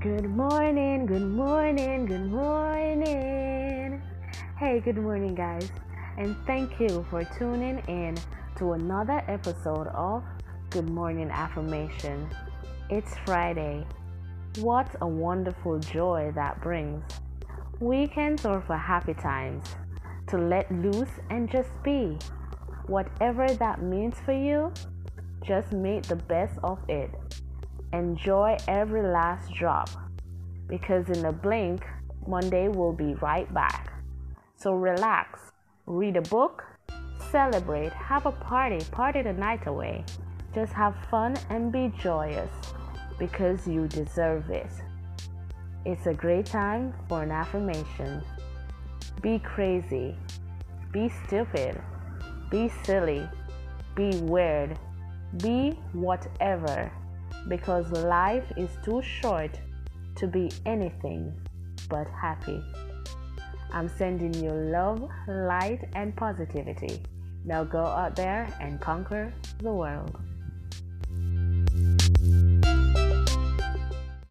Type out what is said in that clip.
Good morning, good morning, good morning. Hey, good morning, guys, and thank you for tuning in to another episode of Good Morning Affirmation. It's Friday. What a wonderful joy that brings. Weekends are for happy times, to let loose and just be. Whatever that means for you, just make the best of it. Enjoy every last drop because in a blink, Monday will be right back. So relax, read a book, celebrate, have a party, party the night away. Just have fun and be joyous because you deserve it. It's a great time for an affirmation. Be crazy, be stupid, be silly, be weird, be whatever because life is too short to be anything but happy. I'm sending you love, light, and positivity. Now go out there and conquer the world.